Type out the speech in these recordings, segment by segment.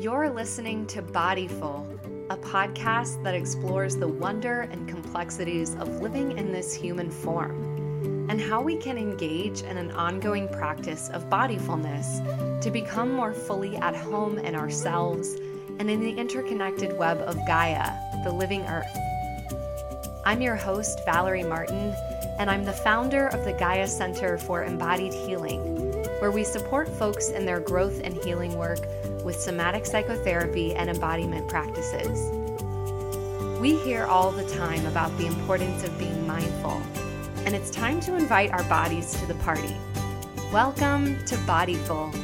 You're listening to Bodyful, a podcast that explores the wonder and complexities of living in this human form and how we can engage in an ongoing practice of bodyfulness to become more fully at home in ourselves and in the interconnected web of Gaia, the living earth. I'm your host, Valerie Martin, and I'm the founder of the Gaia Center for Embodied Healing, where we support folks in their growth and healing work with somatic psychotherapy and embodiment practices. We hear all the time about the importance of being mindful, and it's time to invite our bodies to the party. Welcome to Bodyful.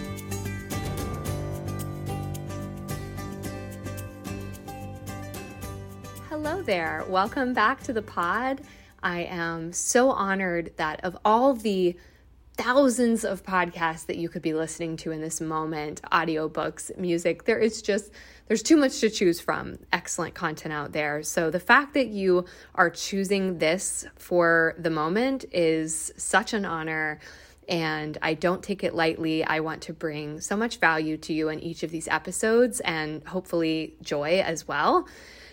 Hello there. Welcome back to the pod. I am so honored that of all the thousands of podcasts that you could be listening to in this moment, audiobooks, music. There is just there's too much to choose from. Excellent content out there. So the fact that you are choosing this for the moment is such an honor and I don't take it lightly. I want to bring so much value to you in each of these episodes and hopefully joy as well.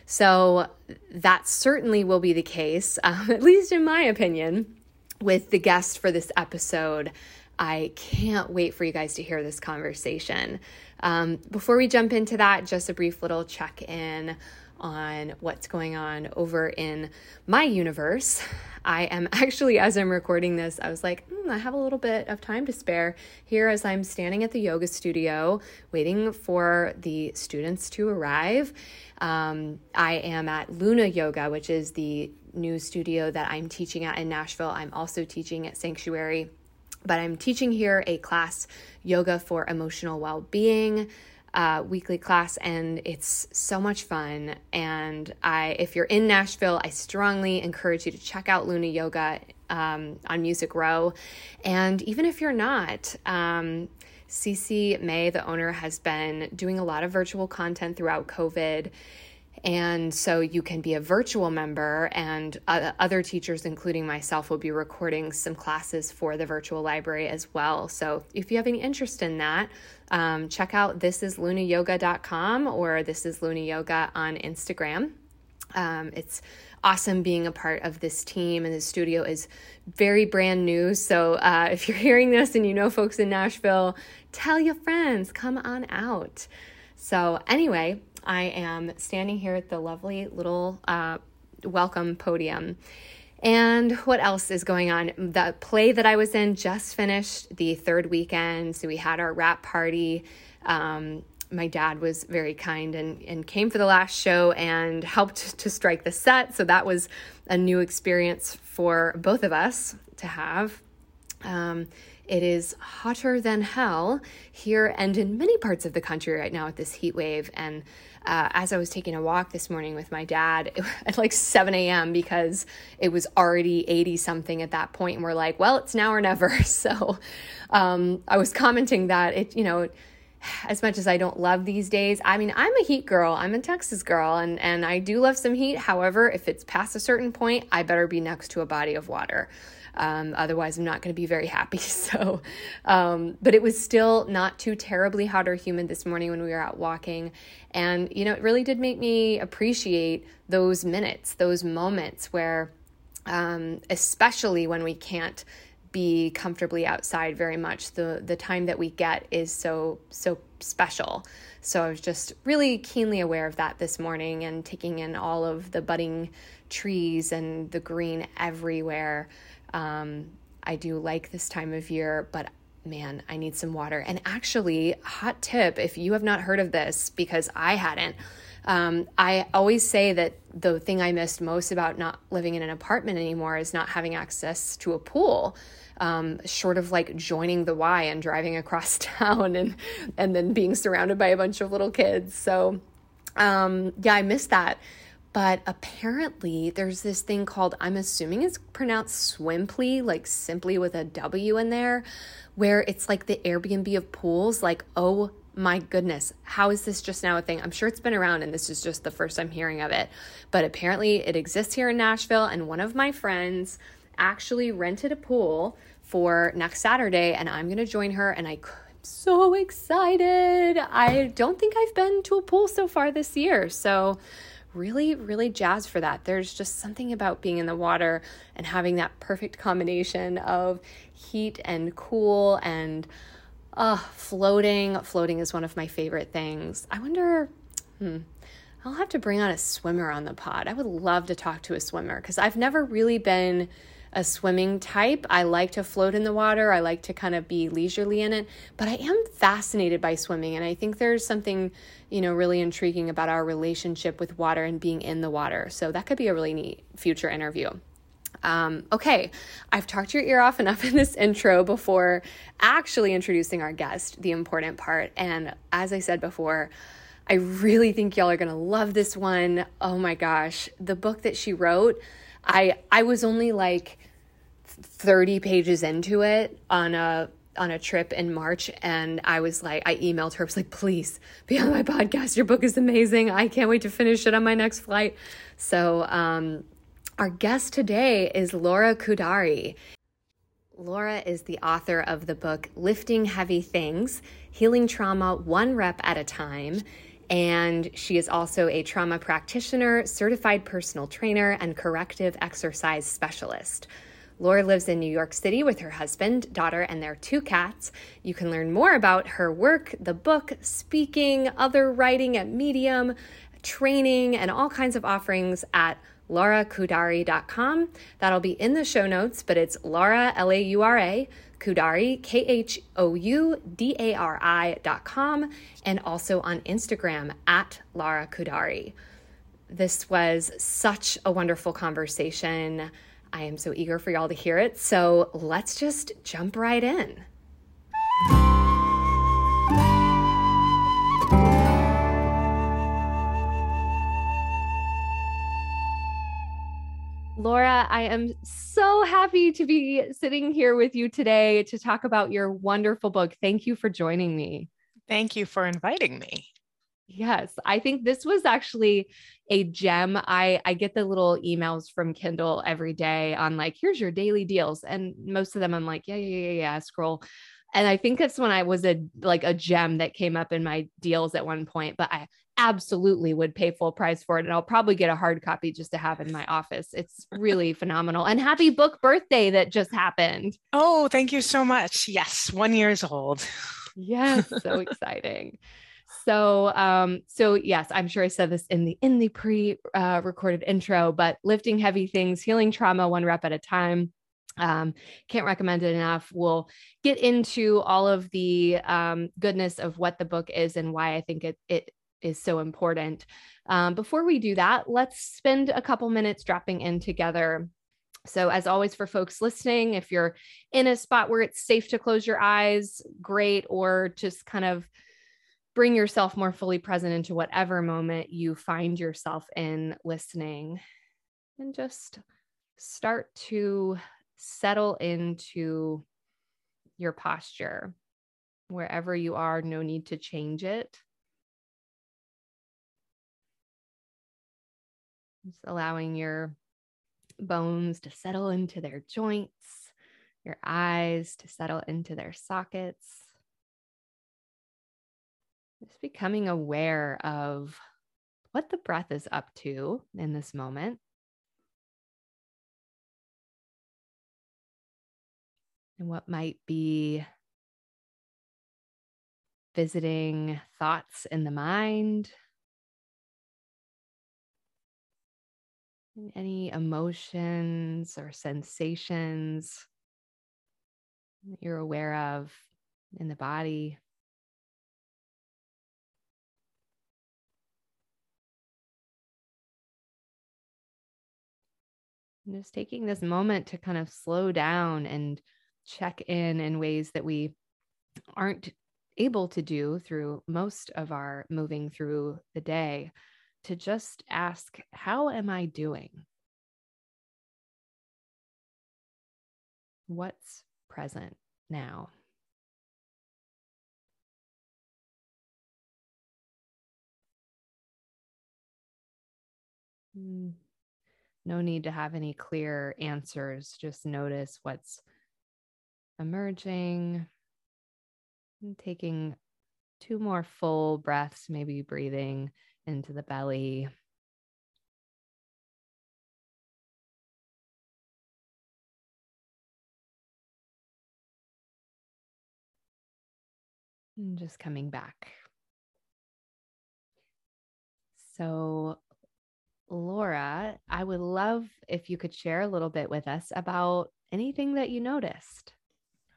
So that certainly will be the case, at least in my opinion with the guest for this episode. I can't wait for you guys to hear this conversation. Um, before we jump into that, just a brief little check in on what's going on over in my universe. I am actually, as I'm recording this, I was like, mm, I have a little bit of time to spare here as I'm standing at the yoga studio waiting for the students to arrive. Um, I am at Luna Yoga, which is the new studio that I'm teaching at in Nashville. I'm also teaching at Sanctuary, but I'm teaching here a class, Yoga for Emotional Well Being. Uh, weekly class and it's so much fun and i if you're in nashville i strongly encourage you to check out luna yoga um, on music row and even if you're not um, cc may the owner has been doing a lot of virtual content throughout covid and so you can be a virtual member, and uh, other teachers, including myself, will be recording some classes for the virtual library as well. So if you have any interest in that, um, check out thisislunayoga.com or this is Luna Yoga on Instagram. Um, it's awesome being a part of this team, and the studio is very brand new. So uh, if you're hearing this and you know folks in Nashville, tell your friends, come on out. So, anyway, I am standing here at the lovely little uh, welcome podium. And what else is going on? The play that I was in just finished the third weekend. So we had our wrap party. Um, my dad was very kind and, and came for the last show and helped to strike the set. So that was a new experience for both of us to have. Um, it is hotter than hell here and in many parts of the country right now with this heat wave. And uh, as I was taking a walk this morning with my dad at like 7 a.m. because it was already 80 something at that point, and we're like, well, it's now or never. So um, I was commenting that it, you know, as much as I don't love these days, I mean, I'm a heat girl. I'm a Texas girl, and and I do love some heat. However, if it's past a certain point, I better be next to a body of water. Um, otherwise, I'm not going to be very happy. So, um, but it was still not too terribly hot or humid this morning when we were out walking. And, you know, it really did make me appreciate those minutes, those moments where, um, especially when we can't be comfortably outside very much the the time that we get is so so special so i was just really keenly aware of that this morning and taking in all of the budding trees and the green everywhere um, I do like this time of year, but man, I need some water. And actually, hot tip if you have not heard of this, because I hadn't, um, I always say that the thing I missed most about not living in an apartment anymore is not having access to a pool. Um, short of like joining the Y and driving across town and and then being surrounded by a bunch of little kids. So um, yeah, I missed that. But apparently, there's this thing called, I'm assuming it's pronounced Swimply, like simply with a W in there, where it's like the Airbnb of pools. Like, oh my goodness, how is this just now a thing? I'm sure it's been around and this is just the first I'm hearing of it. But apparently, it exists here in Nashville. And one of my friends actually rented a pool for next Saturday, and I'm going to join her. And I so excited. I don't think I've been to a pool so far this year. So, really, really jazzed for that. There's just something about being in the water and having that perfect combination of heat and cool and uh, floating. Floating is one of my favorite things. I wonder, hmm, I'll have to bring on a swimmer on the pod. I would love to talk to a swimmer because I've never really been a swimming type. I like to float in the water. I like to kind of be leisurely in it, but I am fascinated by swimming and I think there's something, you know, really intriguing about our relationship with water and being in the water. So that could be a really neat future interview. Um, okay, I've talked your ear off enough in this intro before actually introducing our guest, the important part. And as I said before, I really think y'all are to love this one. Oh my gosh, the book that she wrote, I I was only like 30 pages into it on a on a trip in March and I was like I emailed her I was like please be on my podcast. Your book is amazing. I can't wait to finish it on my next flight. So um our guest today is Laura Khoudari. Laura is the author of the book Lifting Heavy Things Healing Trauma One Rep at a Time and she is also a trauma practitioner, certified personal trainer, and corrective exercise specialist. Laura lives in New York City with her husband, daughter, and their two cats. You can learn more about her work, the book, speaking, other writing at Medium, training, and all kinds of offerings at laurakhoudari.com. That'll be in the show notes, but it's Laura, L A U R A, Khoudari, dot com, and also on Instagram at Laura Khoudari. This was such a wonderful conversation. I am so eager for y'all to hear it. So let's just jump right in. Laura, I am so happy to be sitting here with you today to talk about your wonderful book. Thank you for joining me. Thank you for inviting me. Yes, I think this was actually a gem. I I get the little emails from Kindle every day on like here's your daily deals and most of them I'm like yeah yeah yeah yeah scroll. And I think that's when I was a like a gem that came up in my deals at one point, but I absolutely would pay full price for it and I'll probably get a hard copy just to have in my office. It's really phenomenal. And happy book birthday that just happened. Oh, thank you so much. Yes, 1 years old. Yes, so exciting. So, um, so yes, I'm sure I said this in the in the pre uh, recorded intro, but lifting heavy things, healing trauma one rep at a time. Um, can't recommend it enough. We'll get into all of the um, goodness of what the book is and why I think it it is so important. Um, before we do that, let's spend a couple minutes dropping in together. So, as always, for folks listening, if you're in a spot where it's safe to close your eyes, great, or just kind of bring yourself more fully present into whatever moment you find yourself in listening. And just start to settle into your posture. Wherever you are no need to change it just allowing your bones to settle into their joints your eyes to settle into their sockets just becoming aware of what the breath is up to in this moment. And what might be visiting thoughts in the mind. Any emotions or sensations that you're aware of in the body. And just taking this moment to kind of slow down and check in in ways that we aren't able to do through most of our moving through the day to just ask, How am I doing? What's present now? Mm no need to have any clear answers. Just notice what's emerging taking two more full breaths, maybe breathing into the belly. And just coming back. So, Laura, I would love if you could share a little bit with us about anything that you noticed.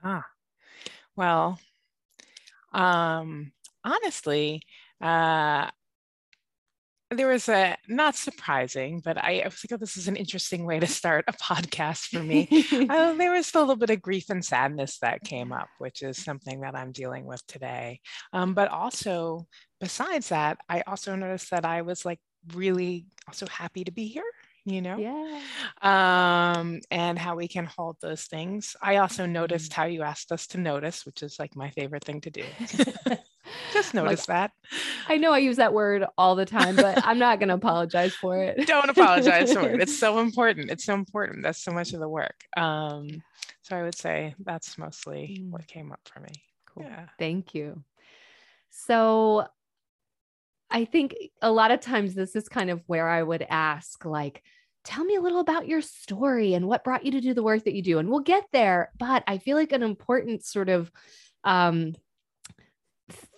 Ah, well, um, honestly, uh, there was a not surprising, but I, I, was like, oh, this is an interesting way to start a podcast for me. uh, there was a little bit of grief and sadness that came up, which is something that I'm dealing with today. Um, but also, besides that, I also noticed that I was like really also happy to be here you know yeah um and how we can hold those things i also noticed mm-hmm. how you asked us to notice which is like my favorite thing to do just notice like, that i know i use that word all the time but i'm not going to apologize for it don't apologize for it it's so important it's so important that's so much of the work um so i would say that's mostly mm. what came up for me cool yeah. thank you so I think a lot of times this is kind of where I would ask, like, tell me a little about your story and what brought you to do the work that you do. And we'll get there. But I feel like an important sort of um,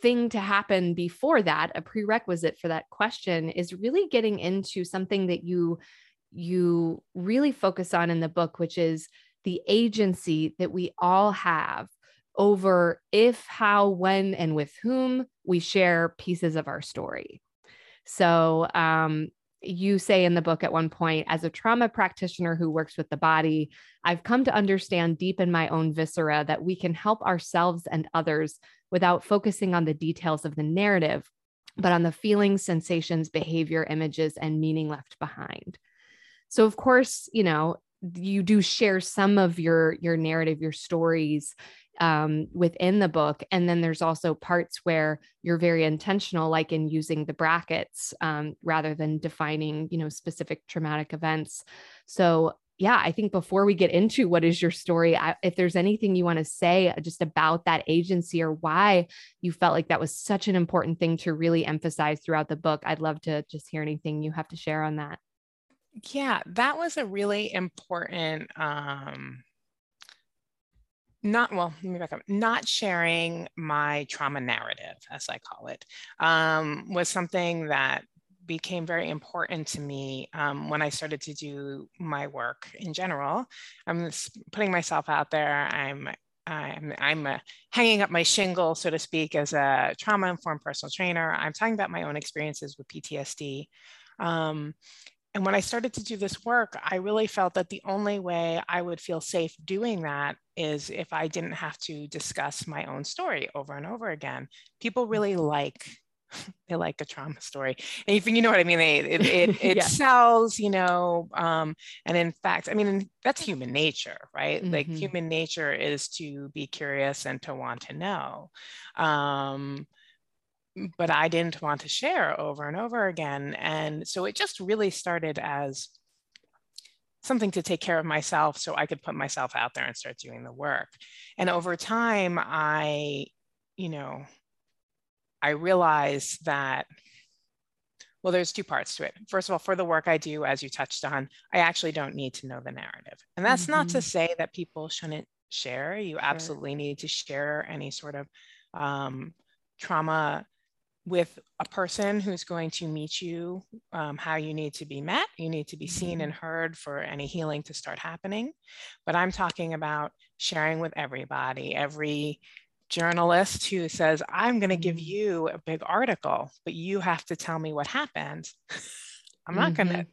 thing to happen before that, a prerequisite for that question, is really getting into something that you you really focus on in the book, which is the agency that we all have over if, how, when, and with whom we share pieces of our story. So, um, you say in the book at one point, as a trauma practitioner who works with the body, I've come to understand deep in my own viscera that we can help ourselves and others without focusing on the details of the narrative, but on the feelings, sensations, behavior, images, and meaning left behind. So, of course, you know, you do share some of your your narrative your stories um, within the book. And then there's also parts where you're very intentional, like in using the brackets um, rather than defining, you know, specific traumatic events. So yeah, I think before we get into what is your story, I, if there's anything you want to say just about that agency or why you felt like that was such an important thing to really emphasize throughout the book, I'd love to just hear anything you have to share on that. Yeah, that was a really important um, not well let me back up not sharing my trauma narrative as i call it um, was something that became very important to me um, when i started to do my work in general. I'm putting myself out there. I'm i'm, I'm uh, hanging up my shingle so to speak as a trauma informed personal trainer. I'm talking about my own experiences with ptsd um, and when I started to do this work, I really felt that the only way I would feel safe doing that is if I didn't have to discuss my own story over and over again. People really like they like a trauma story and if you know what i mean they, it it, it yeah. sells you know um, and in fact i mean that's human nature right mm-hmm. like human nature is to be curious and to want to know um, but I didn't want to share over and over again. And so it just really started as something to take care of myself so I could put myself out there and start doing the work. And over time, I, you know, I realize that, well, there's two parts to it. First of all, for the work I do, as you touched on, I actually don't need to know the narrative. And that's mm-hmm. not to mm-hmm. say that people shouldn't share. You sure. absolutely need to share any sort of um, trauma with a person who's going to meet you um, how you need to be met. You need to be seen and mm-hmm. heard for any healing to start happening. But I'm talking about sharing with everybody, every journalist who says, I'm going to give mm-hmm. you a big article, but you have to tell me what happened. I'm not mm-hmm. going to,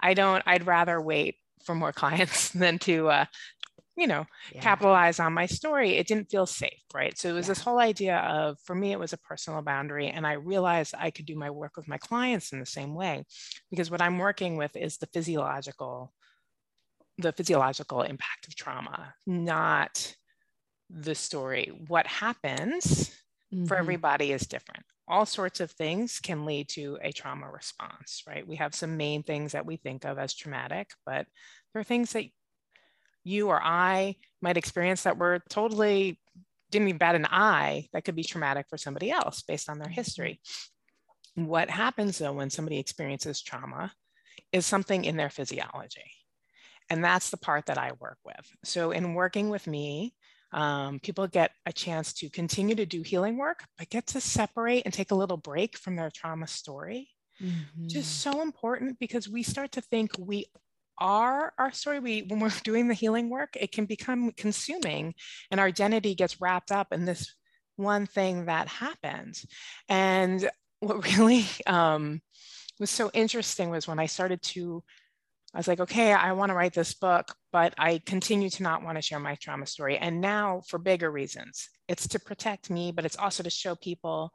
I don't, I'd rather wait for more clients than to uh, you know, yeah. capitalize on my story, it didn't feel safe, right? So it was yeah. this whole idea of, for me, it was a personal boundary. And I realized I could do my work with my clients in the same way, because what I'm working with is the physiological, the physiological impact of trauma, not the story. What happens mm-hmm. for everybody is different. All sorts of things can lead to a trauma response, right? We have some main things that we think of as traumatic, but there are things that you or I might experience that were totally didn't even bat an eye that could be traumatic for somebody else based on their history. What happens though when somebody experiences trauma is something in their physiology. And that's the part that I work with. So, in working with me, um, people get a chance to continue to do healing work, but get to separate and take a little break from their trauma story. Mm-hmm. Just so important because we start to think we are our story. We, when we're doing the healing work, it can become consuming, and our identity gets wrapped up in this one thing that happened. And what really um, was so interesting was when I started to I was like, okay, I want to write this book, but I continue to not want to share my trauma story. And now for bigger reasons. It's to protect me, but it's also to show people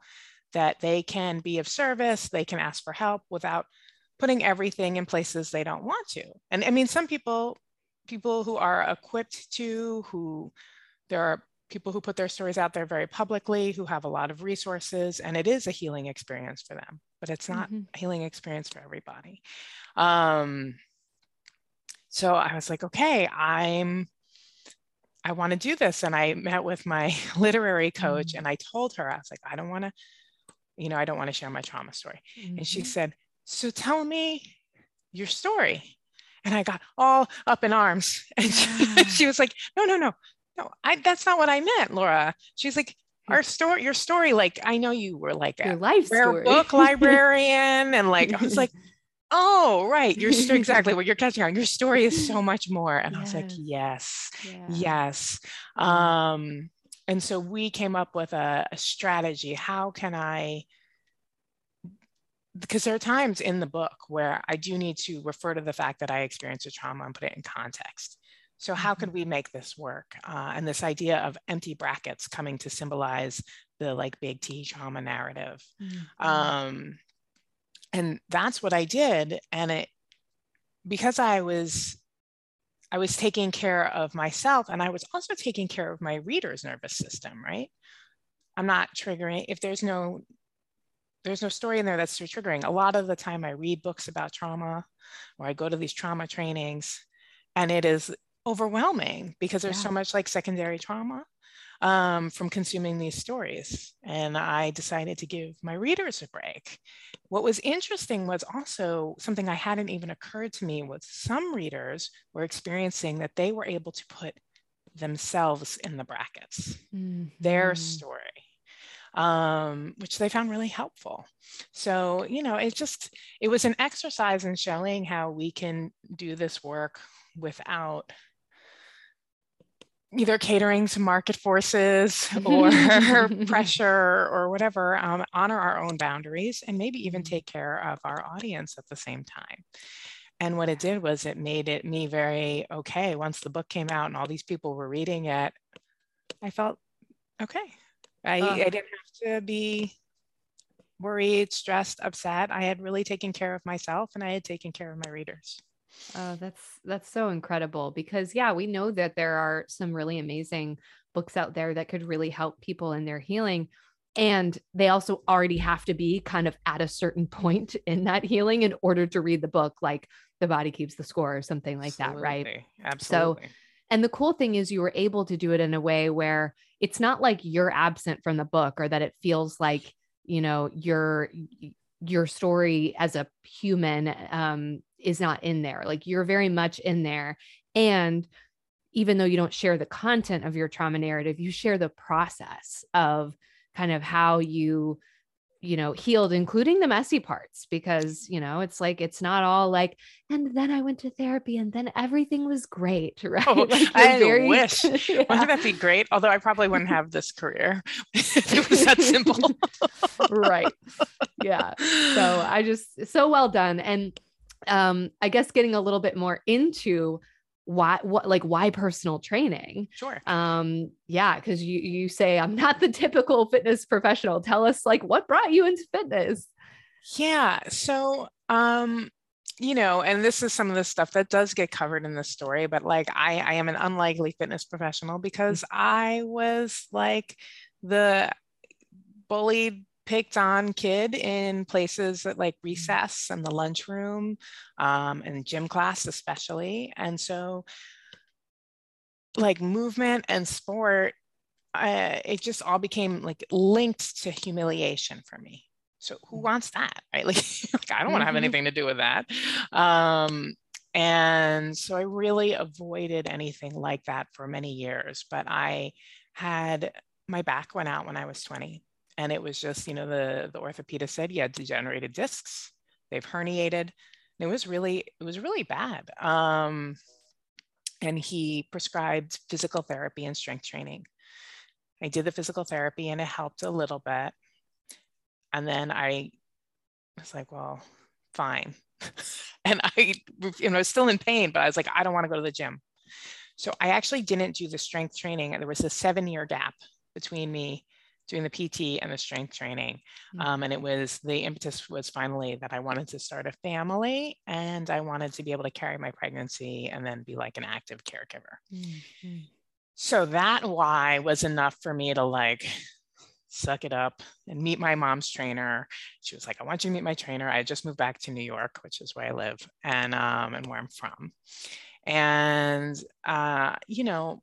that they can be of service, they can ask for help without putting everything in places they don't want to. And I mean, some people, people who are equipped to, who there are people who put their stories out there very publicly, who have a lot of resources, and it is a healing experience for them, but it's not mm-hmm. a healing experience for everybody. Um, so I was like, okay, I'm I want to do this. And I met with my literary coach mm-hmm. and I told her, I was like, I don't want to, you know, I don't want to share my trauma story. Mm-hmm. And she mm-hmm. said, So tell me your story. And I got all up in arms. And yeah. she, she, was like, No, no, no, no, I, that's not what I meant, Laura. She's like, our story, your story, like I know you were like your a life rare story. book librarian, and like I was like, oh right you're exactly what you're catching on your story is so much more and yes. i was like yes yeah. yes um and so we came up with a, a strategy how can i because there are times in the book where i do need to refer to the fact that i experienced a trauma and put it in context so how could mm-hmm. we make this work uh, and this idea of empty brackets coming to symbolize the like big t trauma narrative mm-hmm. um, and that's what I did. And it, because I was, I was taking care of myself and I was also taking care of my reader's nervous system, right? I'm not triggering, if there's no, there's no story in there that's triggering. A lot of the time I read books about trauma or I go to these trauma trainings and it is overwhelming because there's yeah. so much like secondary trauma um, from consuming these stories. And I decided to give my readers a break. What was interesting was also something I hadn't even occurred to me was some readers were experiencing that they were able to put themselves in the brackets, mm-hmm. their story. Um, which they found really helpful. So, you know, it just, it was an exercise in showing how we can do this work without either catering to market forces or pressure or whatever, um, honor our own boundaries and maybe even mm-hmm. take care of our audience at the same time. And what it did was it made it me very okay. Once the book came out and all these people were reading it, I felt okay. I, uh, I didn't have to be worried, stressed, upset. I had really taken care of myself and I had taken care of my readers. Oh, that's that's so incredible because yeah, we know that there are some really amazing books out there that could really help people in their healing and they also already have to be kind of at a certain point in that healing in order to read the book like the body keeps the score or something like Absolutely. that, right? Absolutely. So and the cool thing is you were able to do it in a way where it's not like you're absent from the book or that it feels like, you know, you're your story as a human um, is not in there. Like you're very much in there. And even though you don't share the content of your trauma narrative, you share the process of kind of how you you know healed including the messy parts because you know it's like it's not all like and then i went to therapy and then everything was great right? Oh, like i very, wish. Yeah. wouldn't that be great? Although i probably wouldn't have this career if it was that simple. Right. Yeah. So i just so well done. And um i guess getting a little bit more into why what like why personal training. Sure. Um yeah because you you say i'm not the typical fitness professional. Tell us like what brought you into fitness? Yeah so um you know and this is some of the stuff that does get covered in the story but like i i am an unlikely fitness professional because mm. i was like the bullied picked on kid in places like mm-hmm. recess and the lunchroom um, and gym class especially and so like movement and sport uh, it just all became like linked to humiliation for me. So who mm. wants that, right? Like, like I don't want to have mm-hmm. anything to do with that. Um, and so I really avoided anything like that for many years. But I had my back went out when I was 20. And it was just, you know, the, the orthopedist said, yeah, degenerated discs, they've herniated. And it was really, it was really bad. Um, and he prescribed physical therapy and strength training. I did the physical therapy and it helped a little bit. And then I was like, well, fine. and I, you know, still in pain, but I was like, I don't want to go to the gym. So I actually didn't do the strength training. There was a seven year gap between me doing the PT and the strength training. Mm-hmm. Um, and it was the impetus was finally that I wanted to start a family and I wanted to be able to carry my pregnancy and then be like an active caregiver. Mm-hmm. So that why was enough for me to like suck it up and meet my mom's trainer. She was like, I want you to meet my trainer. I just moved back to New York, which is where I live and um, and where I'm from. And uh, you know,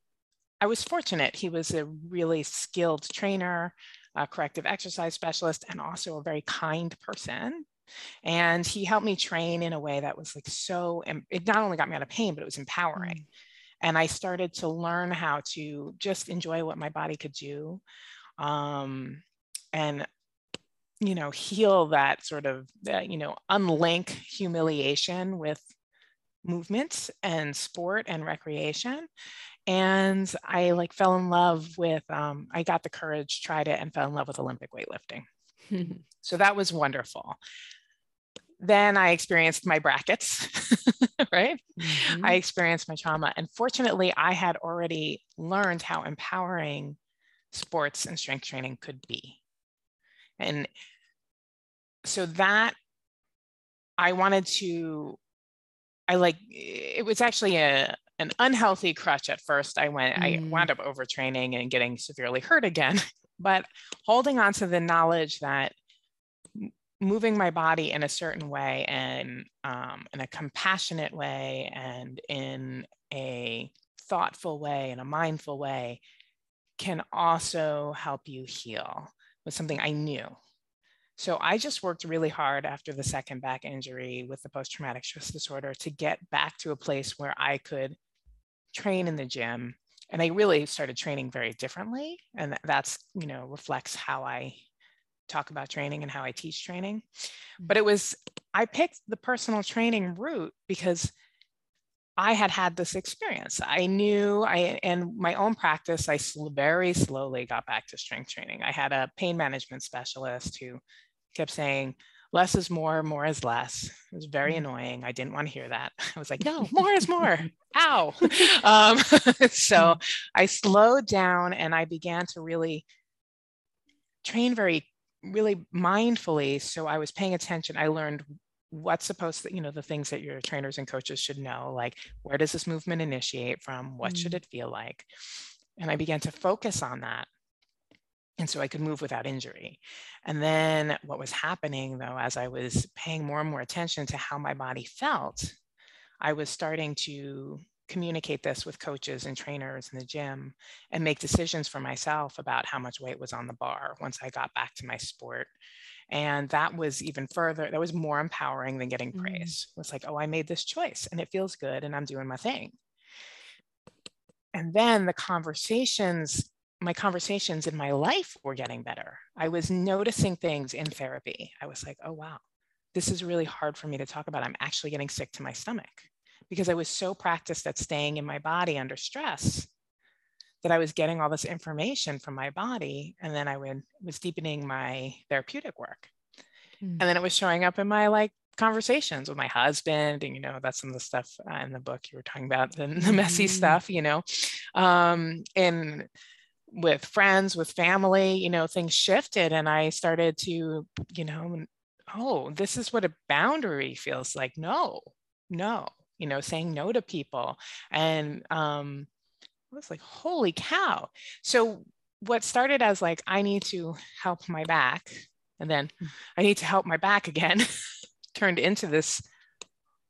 I was fortunate. He was a really skilled trainer, a corrective exercise specialist, and also a very kind person. And he helped me train in a way that was like so, it not only got me out of pain, but it was empowering. Mm. And I started to learn how to just enjoy what my body could do. Um, and you know heal that sort of uh, you know unlink humiliation with movement and sport and recreation and I like fell in love with, um, I got the courage, tried it, and fell in love with Olympic weightlifting. so that was wonderful. Then I experienced my brackets, right? Mm-hmm. I experienced my trauma. And fortunately, I had already learned how empowering sports and strength training could be. And so that I wanted to, I like, it was actually a, an unhealthy crutch at first. I went, mm. I wound up overtraining and getting severely hurt again. but holding on to the knowledge that moving my body in a certain way and um, in a compassionate way and in a thoughtful way and a mindful way can also help you heal was something I knew. So I just worked really hard after the second back injury with the post traumatic stress disorder to get back to a place where I could train in the gym and I really started training very differently. And that's, you know, reflects how I talk about training and how I teach training. But it was, I picked the personal training route because I had had this experience. I knew I, and my own practice, I very slowly got back to strength training. I had a pain management specialist who kept saying, less is more, more is less. It was very mm-hmm. annoying. I didn't want to hear that. I was like, no, more is more. Ow. Um, so mm. I slowed down and I began to really train very, really mindfully. So I was paying attention. I learned what's supposed to, you know, the things that your trainers and coaches should know, like where does this movement initiate from? What mm. should it feel like? And I began to focus on that and so I could move without injury. And then what was happening though, as I was paying more and more attention to how my body felt, I was starting to communicate this with coaches and trainers in the gym and make decisions for myself about how much weight was on the bar once I got back to my sport. And that was even further, that was more empowering than getting mm. praise. It was like, oh, I made this choice and it feels good and I'm doing my thing. And then the conversations my conversations in my life were getting better. I was noticing things in therapy. I was like, oh, wow, this is really hard for me to talk about. I'm actually getting sick to my stomach because I was so practiced at staying in my body under stress that I was getting all this information from my body. And then I would, was deepening my therapeutic work. Mm. And then it was showing up in my like conversations with my husband and you know that's some of the stuff uh, in the book you were talking about the, the messy mm. stuff you know um, and with friends, with family, you know, things shifted and I started to, you know, oh, this is what a boundary feels like. No, no, you know, saying no to people. And um, I was like, holy cow. So what started as like, I need to help my back, and then mm. I need to help my back again, turned into this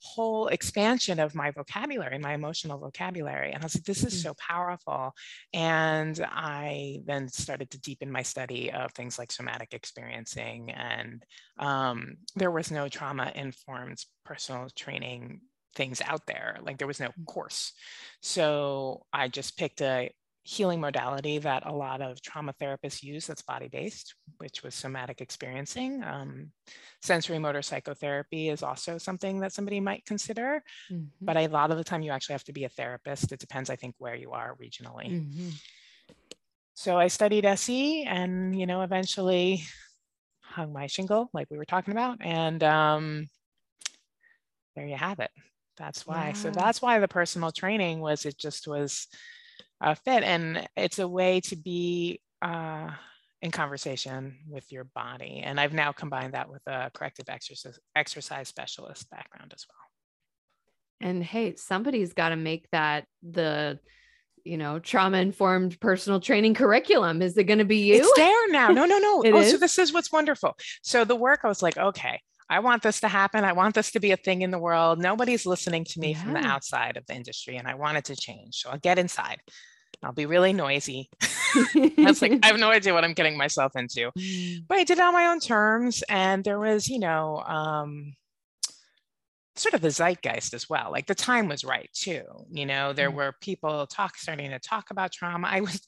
whole expansion of my vocabulary, my emotional vocabulary. And I was like, this is mm. so powerful. And I then started to deepen my study of things like somatic experiencing. And um, there was no trauma informed personal training things out there. Like there was no mm. course. So I just picked a healing modality that a lot of trauma therapists use that's body based, which was somatic experiencing. Um, sensorimotor psychotherapy is also something that somebody might consider, mm-hmm. but a lot of the time you actually have to be a therapist. It depends, I think, where you are regionally. Mm-hmm. So I studied SE and, you know, eventually hung my shingle, like we were talking about. And um, there you have it. That's why. So that's why the personal training was, it just was uh, fit. And it's a way to be uh, in conversation with your body. And I've now combined that with a corrective exercise, exercise specialist background as well. And hey, somebody's got to make that the you know trauma informed personal training curriculum is it going to be you it's there now no no no oh, is? so this is what's wonderful so the work i was like okay I want this to happen. I want this to be a thing in the world. Nobody's listening to me yeah. from the outside of the industry, and I want it to change. So I'll get inside. I'll be really noisy. I was like, I have no idea what I'm getting myself into. Mm. But I did it on my own terms. And there was, you know, um, sort of the zeitgeist as well. Like the time was right too. You know, there mm. were people talk starting to talk about trauma. I was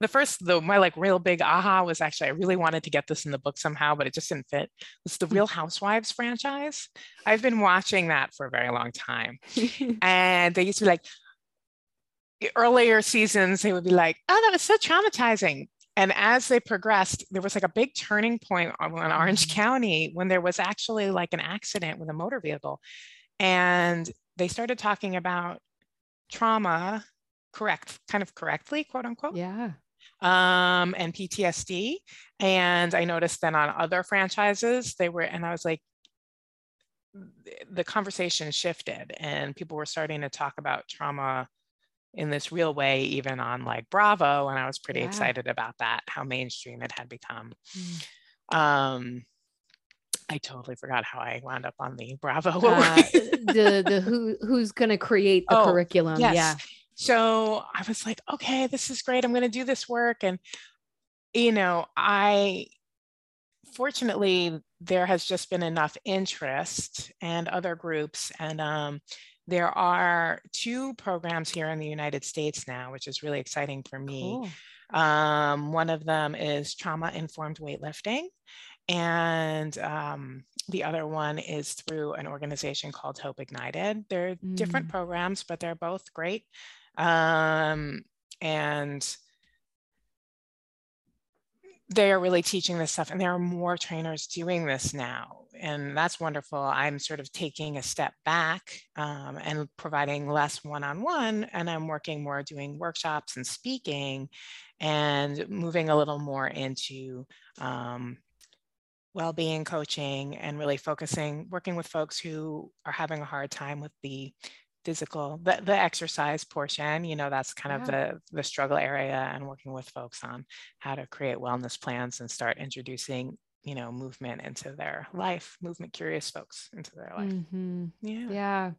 the first, though, my like real big aha was actually I really wanted to get this in the book somehow, but it just didn't fit. It's the Real Housewives franchise. I've been watching that for a very long time. and they used to be like, earlier seasons, they would be like, oh, that was so traumatizing. And as they progressed, there was like a big turning point on, on Orange mm-hmm. County when there was actually like an accident with a motor vehicle. And they started talking about trauma, correct, kind of correctly, quote unquote. Yeah. Um, and PTSD. And I noticed then on other franchises, they were, and I was like, the conversation shifted and people were starting to talk about trauma in this real way, even on like Bravo. And I was pretty yeah. excited about that, how mainstream it had become. Mm. Um, I totally forgot how I wound up on the Bravo. Uh, the the who who's going to create the oh, curriculum? Yes. Yeah. So I was like, okay, this is great. I'm going to do this work, and you know, I fortunately there has just been enough interest and other groups and um, there are two programs here in the United States now, which is really exciting for me. Cool. Um, one of them is trauma informed weightlifting. And um, the other one is through an organization called Hope Ignited. They're mm. different programs, but they're both great. Um, and they are really teaching this stuff and there are more trainers doing this now and that's wonderful. I'm sort of taking a step back um, and providing less one-on-one and i'm working more doing workshops and speaking and moving a little more into um, well-being coaching and really focusing working with folks who are having a hard time with the physical the, the exercise portion you know that's kind yeah. of the the struggle area and working with folks on how to create wellness plans and start introducing you know movement into their life movement curious folks into their life mm-hmm. yeah yeah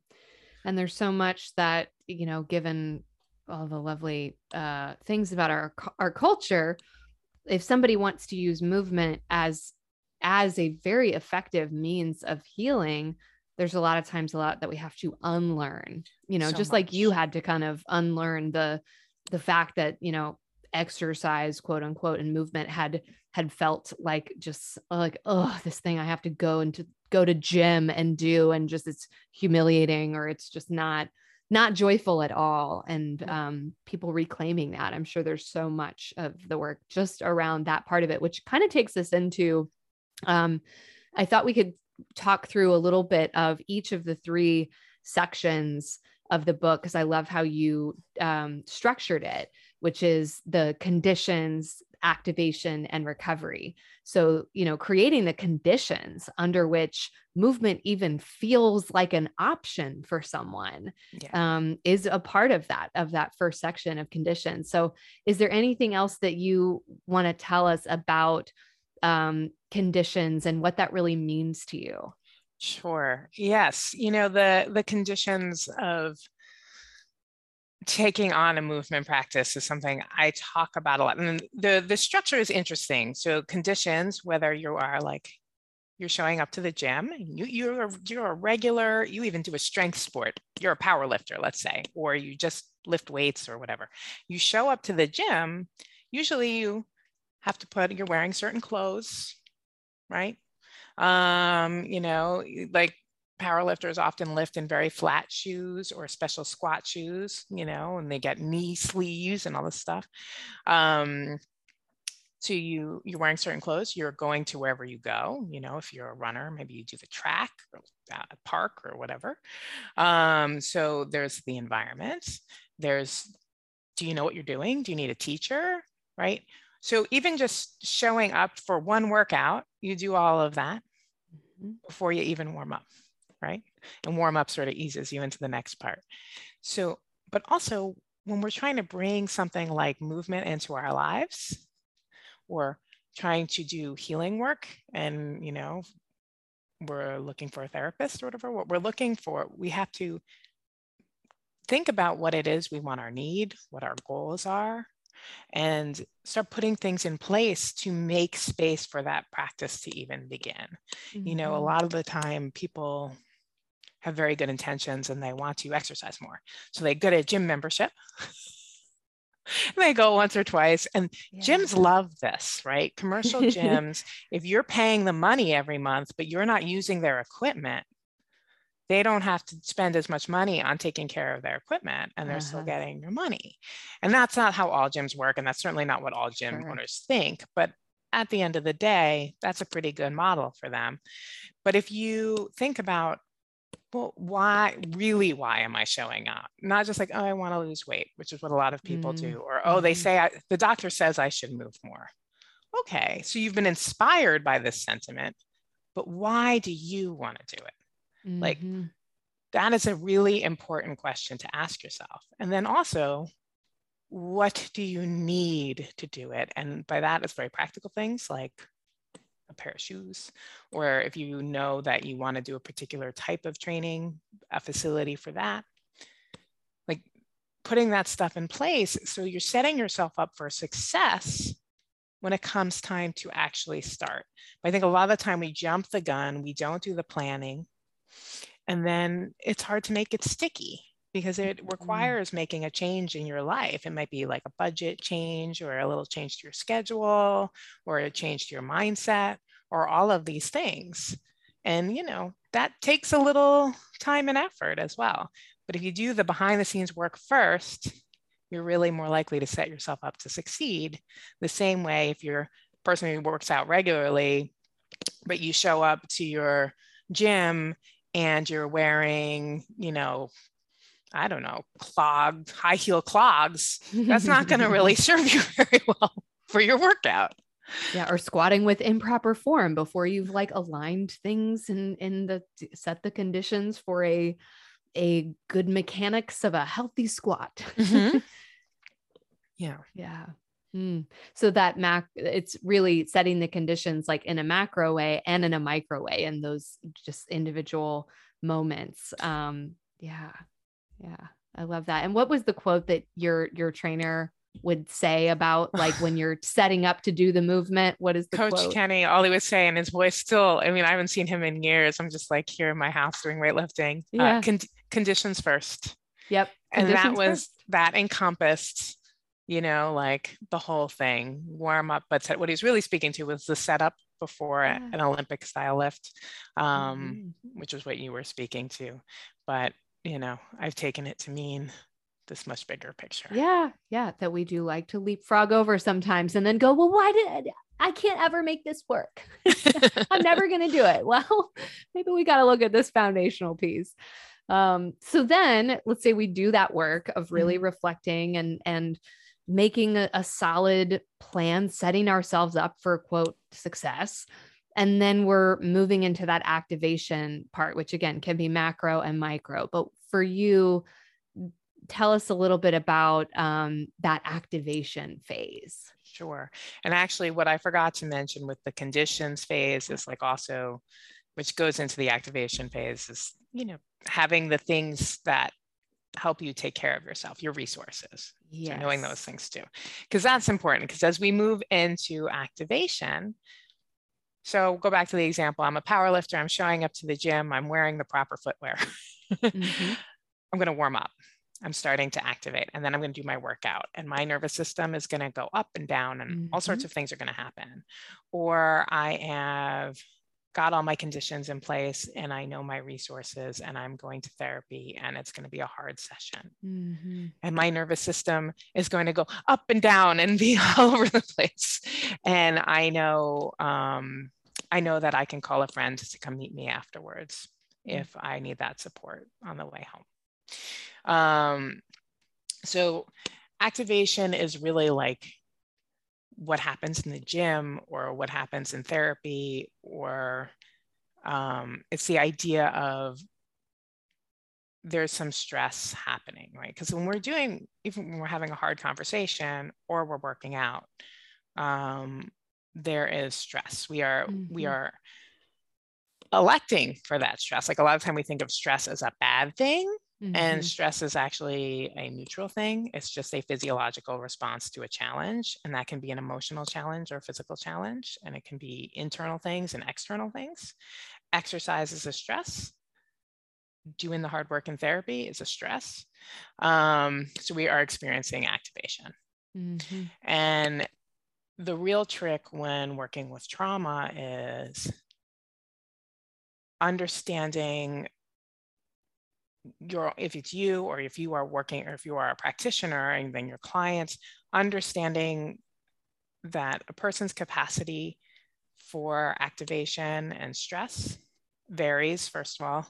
and there's so much that you know given all the lovely uh, things about our our culture if somebody wants to use movement as as a very effective means of healing there's a lot of times a lot that we have to unlearn you know so just much. like you had to kind of unlearn the the fact that you know exercise quote unquote and movement had had felt like just like oh this thing i have to go into go to gym and do and just it's humiliating or it's just not not joyful at all. And um, people reclaiming that. I'm sure there's so much of the work just around that part of it which kind of takes us into um, i thought we could talk through a little bit of each of the three sections of the book because I love how you um, structured it, which is the conditions, activation, and recovery. So, you know, creating the conditions under which movement even feels like an option for someone yeah. um, is a part of that, of that first section of conditions. So, is there anything else that you want to tell us about? Um, conditions and what that really means to you? Sure. Yes. You know, the the conditions of taking on a movement practice is something I talk about a lot. And the the structure is interesting. So conditions, whether you are like you're showing up to the gym, you you're you're a regular, you even do a strength sport, you're a power lifter, let's say, or you just lift weights or whatever. You show up to the gym, usually you have to put you're wearing certain clothes, right? Um, you know, like powerlifters often lift in very flat shoes or special squat shoes, you know, and they get knee sleeves and all this stuff. Um, so you you're wearing certain clothes you're going to wherever you go you know if you're a runner maybe you do the track or a park or whatever. Um, so there's the environment. There's do you know what you're doing? Do you need a teacher? Right so even just showing up for one workout you do all of that mm-hmm. before you even warm up right? And warm up sort of eases you into the next part. So, but also when we're trying to bring something like movement into our lives or trying to do healing work and, you know, we're looking for a therapist or whatever, what we're looking for, we have to think about what it is we want our need, what our goals are, and start putting things in place to make space for that practice to even begin. Mm-hmm. You know, a mm-hmm. lot of the time people have very good intentions and they want to exercise more. So they get a gym membership. they go once or twice and yeah. gyms love this right commercial gyms if you're paying the money every month but you're not using their equipment they don't have to spend as much money on taking care of their equipment and they're uh-huh. still getting your money and that's not how all gyms work and that's certainly not what all gym sure. owners think but at the end of the day that's a pretty good model for them but if you think about well, why really why am I showing up? Not just like, oh, I want to lose weight, which is what a lot of people mm-hmm. do, or oh, they mm-hmm. say I, the doctor says I should move more. Okay, so you've been inspired by this sentiment, but why do you want to do it? Mm-hmm. Like that is a really important question to ask yourself. And then also, what do you need to do it? And by that, it's very practical things like a pair of shoes, or if you know that you want to do a particular type of training, a facility for that. Like putting that stuff in place so you're setting yourself up for success when it comes time to actually start. But I think a lot of the time we jump the gun, we don't do the planning, and then it's hard to make it sticky because it mm-hmm. requires making a change in your life. It might be like a budget change or a little change to your schedule or a change to your mindset or all of these things. And, you know, that takes a little time and effort as well. But if you do the behind the scenes work first, you're really more likely to set yourself up to succeed. The same way if you're a person who works out regularly, but you show up to your gym and you're wearing, you know, I don't know, clogged, high heel clogs, that's not going to really serve you very well for your workout. Yeah, or squatting with improper form before you've like aligned things and in, in the set the conditions for a a good mechanics of a healthy squat. Mm-hmm. yeah. Yeah. Mm. So that mac, it's really setting the conditions like in a macro way and in a micro way, and those just individual moments. Um, yeah, yeah, I love that. And what was the quote that your your trainer would say about like when you're setting up to do the movement? What is the Coach quote? Kenny? All he was saying, his voice still. I mean, I haven't seen him in years. I'm just like here in my house doing weightlifting. Uh, yeah. Uh, con- conditions first. Yep. And that was first. that encompassed you know, like the whole thing, warm up. But what he's really speaking to was the setup before yeah. an Olympic style lift, um, mm-hmm. which was what you were speaking to. But you know, I've taken it to mean this much bigger picture. Yeah. Yeah. That we do like to leapfrog over sometimes and then go, well, why did I can't ever make this work? I'm never going to do it. Well, maybe we got to look at this foundational piece. Um, so then let's say we do that work of really mm-hmm. reflecting and, and, making a, a solid plan, setting ourselves up for quote success and then we're moving into that activation part, which again can be macro and micro. But for you, tell us a little bit about um, that activation phase. Sure. And actually, what I forgot to mention with the conditions phase is like also which goes into the activation phase is, you know, having the things that help you take care of yourself, your resources. Yes. So knowing those things too. Because that's important. Because as we move into activation, so go back to the example. I'm a power lifter. I'm showing up to the gym. I'm wearing the proper footwear. mm-hmm. I'm going to warm up. I'm starting to activate and then I'm going to do my workout and my nervous system is going to go up and down and mm-hmm. all sorts mm-hmm. of things are going to happen. Or I have got all my conditions in place and I know my resources and I'm going to therapy and it's going to be a hard session. Mm-hmm. And my nervous system is going to go up and down and be all over the place. And I know um, I know that I can call a friend to come meet me afterwards mm-hmm. if I need that support on the way home. Um, so activation is really like what happens in the gym or what happens in therapy or um, it's the idea of there's some stress happening right? Because when we're doing even when we're having a hard conversation or we're working out um, there is stress. We are mm-hmm. we are electing for that stress. Like a lot of time we think of stress as a bad thing Mm-hmm. And stress is actually a neutral thing. It's just a physiological response to a challenge. And that can be an emotional challenge or physical challenge. And it can be internal things and external things. Exercise is a stress. Doing the hard work in therapy is a stress. Um, so we are experiencing activation. Mm-hmm. And the real trick when working with trauma is understanding your if it's you or if you are working or if you are a practitioner and then your clients understanding that a person's capacity for activation and stress varies first of all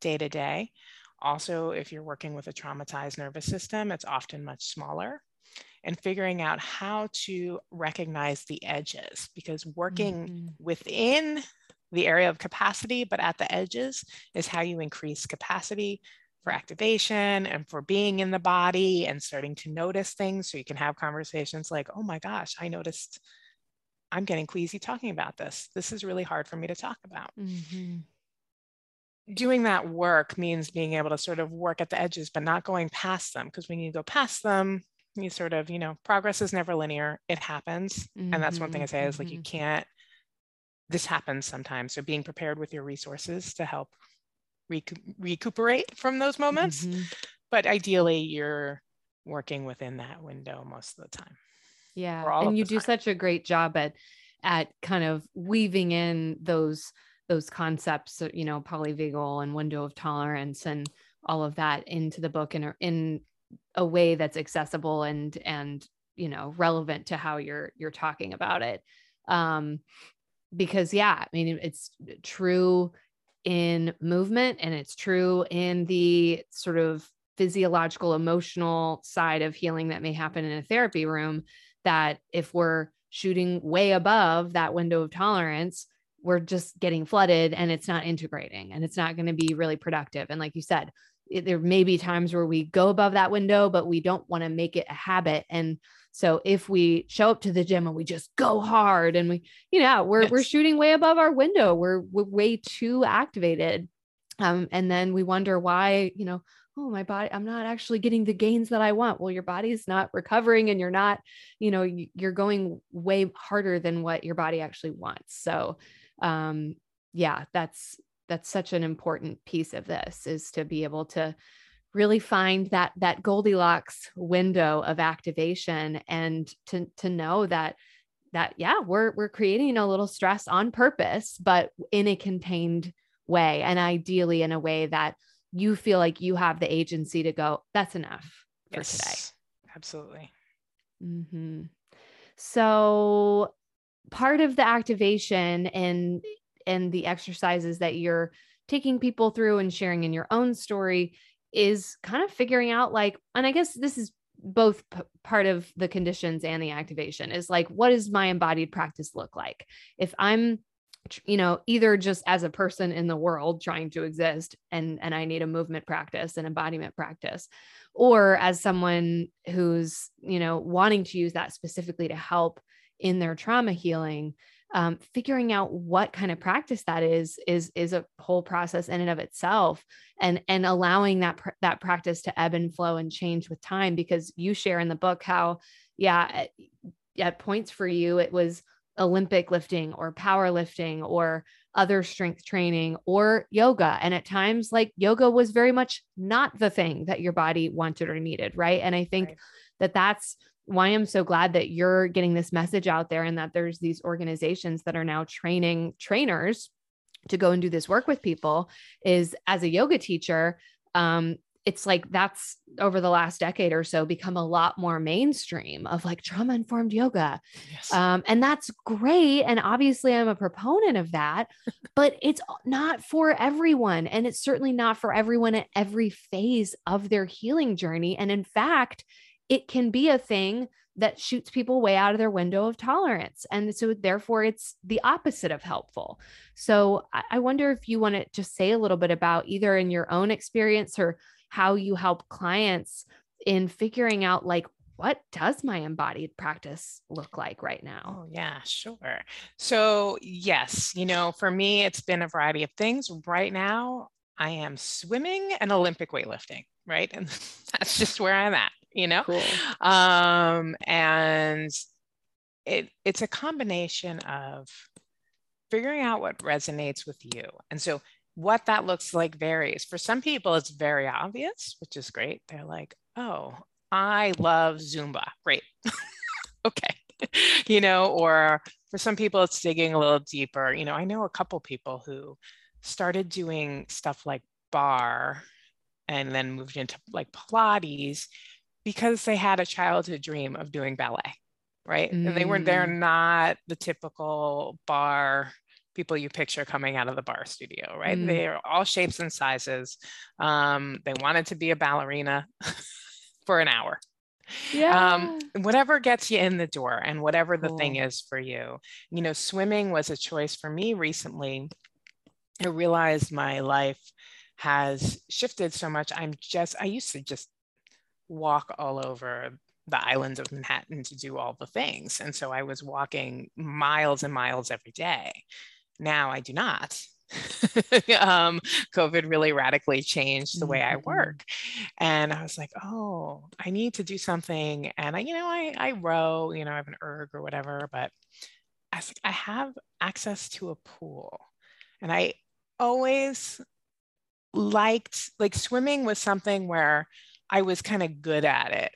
day to day also if you're working with a traumatized nervous system it's often much smaller and figuring out how to recognize the edges because working mm-hmm. within the area of capacity, but at the edges is how you increase capacity for activation and for being in the body and starting to notice things. So you can have conversations like, oh my gosh, I noticed I'm getting queasy talking about this. This is really hard for me to talk about. Mm-hmm. Doing that work means being able to sort of work at the edges, but not going past them. Because when you go past them, you sort of, you know, progress is never linear. It happens. Mm-hmm. And that's one thing I say is like, you mm-hmm. can't this happens sometimes. So being prepared with your resources to help recu- recuperate from those moments. Mm-hmm. But ideally, you're working within that window most of the time. Yeah, and you do such a great job at at kind of weaving in those those concepts, you know, polyvagal and window of tolerance and all of that into the book in a, in a way that's accessible and and you know relevant to how you're you're talking about it. Um, because yeah i mean it's true in movement and it's true in the sort of physiological emotional side of healing that may happen in a therapy room that if we're shooting way above that window of tolerance we're just getting flooded and it's not integrating and it's not going to be really productive. And like you said it, there may be times where we go above that window but we don't want to make it a habit. And so if we show up to the gym and we just go hard and we, you know, we're yes. we're shooting way above our window, we're, we're way too activated. Um, and then we wonder why, you know, oh my body i'm not actually getting the gains that i want well your body's not recovering and you're not you know you're going way harder than what your body actually wants so um yeah that's that's such an important piece of this is to be able to really find that that goldilocks window of activation and to to know that that yeah we're we're creating a little stress on purpose but in a contained way and ideally in a way that you feel like you have the agency to go that's enough for yes, today absolutely mm-hmm. so part of the activation and and the exercises that you're taking people through and sharing in your own story is kind of figuring out like and i guess this is both p- part of the conditions and the activation is like what does my embodied practice look like? If i'm you know either just as a person in the world trying to exist and and i need a movement practice and embodiment practice or as someone who's you know wanting to use that specifically to help in their trauma healing um, figuring out what kind of practice that is is is a whole process in and of itself and and allowing that pr- that practice to ebb and flow and change with time because you share in the book how yeah at, at points for you it was olympic lifting or powerlifting or other strength training or yoga and at times like yoga was very much not the thing that your body wanted or needed right and i think right. that that's why I'm so glad that you're getting this message out there and that there's these organizations that are now training trainers to go and do this work with people is as a yoga teacher um it's like that's over the last decade or so become a lot more mainstream of like trauma informed yoga. Yes. Um, and that's great. And obviously, I'm a proponent of that, but it's not for everyone. And it's certainly not for everyone at every phase of their healing journey. And in fact, it can be a thing that shoots people way out of their window of tolerance. And so, therefore, it's the opposite of helpful. So, I wonder if you want to just say a little bit about either in your own experience or how you help clients in figuring out like what does my embodied practice look like right now? Oh, yeah, sure. So, yes, you know, for me, it's been a variety of things. Right now, I am swimming and Olympic weightlifting, right? And that's just where I'm at you know? Cool. um and it it's a combination of figuring out what resonates with you. And so what that looks like varies. For some people it's very obvious which is great. They're like oh i love zumba. Great. Okay. You know or for some people it's digging a little deeper. You know i know a couple people who started doing stuff like barre and then moved into like pilates because they had a childhood dream of doing ballet, right? Mm. And they weren't, they're mm. not the typical barre people you picture coming out of the barre studio, right? Mm. They are all shapes and sizes. Um, they wanted to be a ballerina for an hour. Yeah. Um, whatever gets you in the door and whatever cool. the thing is for you. You know, swimming was a choice for me recently. I realized my life has shifted so much. I'm just, I used to just walk all over the islands of Manhattan to do all the things. And so I was walking miles and miles every day. Now I do not. um, COVID really radically changed the way I mm-hmm. work. And I was like, oh, I need to do something. And I, you know, I, I row, you know, I have an erg or whatever, but I was like, I have access to a pool. And I always liked, like, swimming was something where I was kind of good at it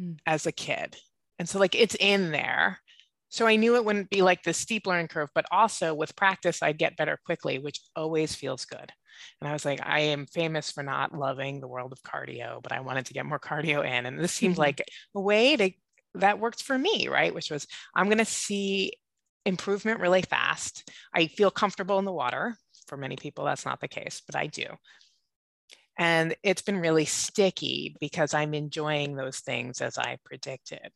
mm. as a kid. And so, like, it's in there. So I knew it wouldn't be like the steep learning curve, but also with practice, I'd get better quickly, which always feels good. And I was like, I am famous for not loving the world of cardio, but I wanted to get more cardio in. And this seemed mm-hmm. like a way to that worked for me, right? Which was I'm going to see improvement really fast. I feel comfortable in the water. For many people, that's not the case, but I do. And it's been really sticky because I'm enjoying those things as I predicted.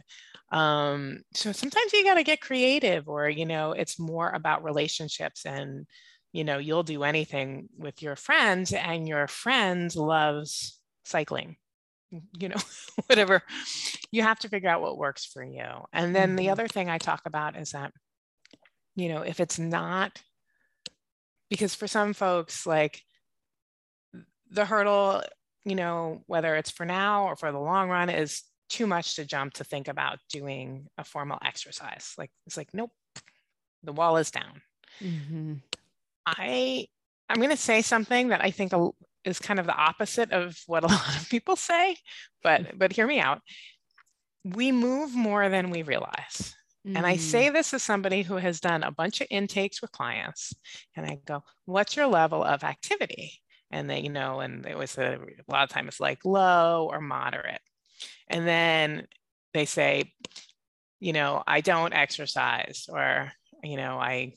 Um, so sometimes you got to get creative, or, you know, it's more about relationships and, you know, you'll do anything with your friends, and your friend loves cycling you know whatever you have to figure out what works for you and then mm-hmm. the other thing i talk about is that you know if it's not because for some folks like the hurdle, you know, whether it's for now or for the long run, is too much to jump to think about doing a formal exercise. Like it's like, nope, the wall is down. Mm-hmm. I I'm going to say something that I think is kind of the opposite of what a lot of people say, but but hear me out. We move more than we realize. Mm-hmm. And I say mm. this as somebody who has done a bunch of intakes with clients, and I go, "What's your level of activity?" And they you know and they always say a lot of times it's like low or moderate and then they say you know i don't exercise or you know i